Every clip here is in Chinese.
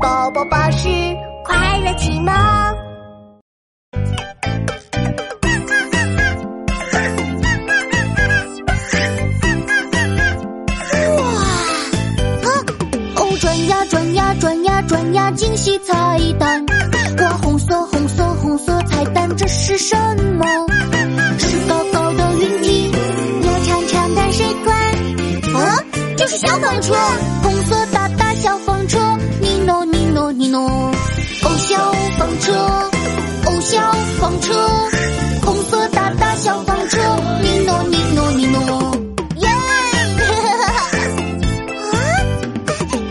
宝宝巴士快乐启蒙。哇！哦，转呀转呀转呀转呀，惊喜彩蛋！哇，红色红色红色彩蛋，这是什么？是高高的云梯，有长长的水管。啊，就是消防车，红色大大消防车，车，哦，消防车，红色大大消防车，你诺你诺你诺，耶！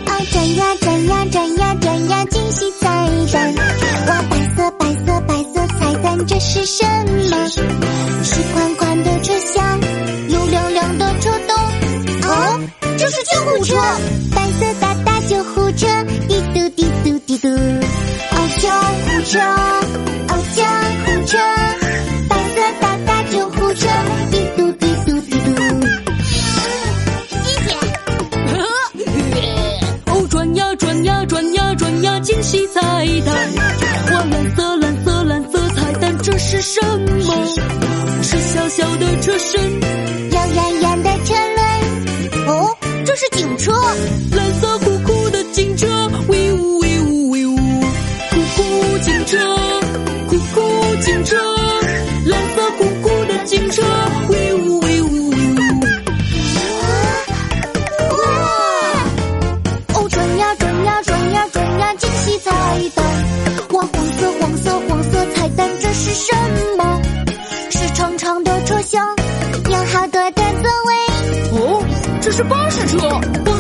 啊，转呀转呀转呀转呀，惊喜彩蛋！哇，白色白色白色彩蛋，这是什么？是宽宽的车厢，有亮亮的车灯。哦，这是救护车，白色大大救护车，滴嘟滴嘟滴嘟。惊喜彩蛋！哇，蓝色蓝色蓝色彩蛋，这是什么？是小小的车身，亮亮亮的车轮。哦，这是警车。蓝什么？是长长的车厢，有好多的座位。哦，这是巴士车，巴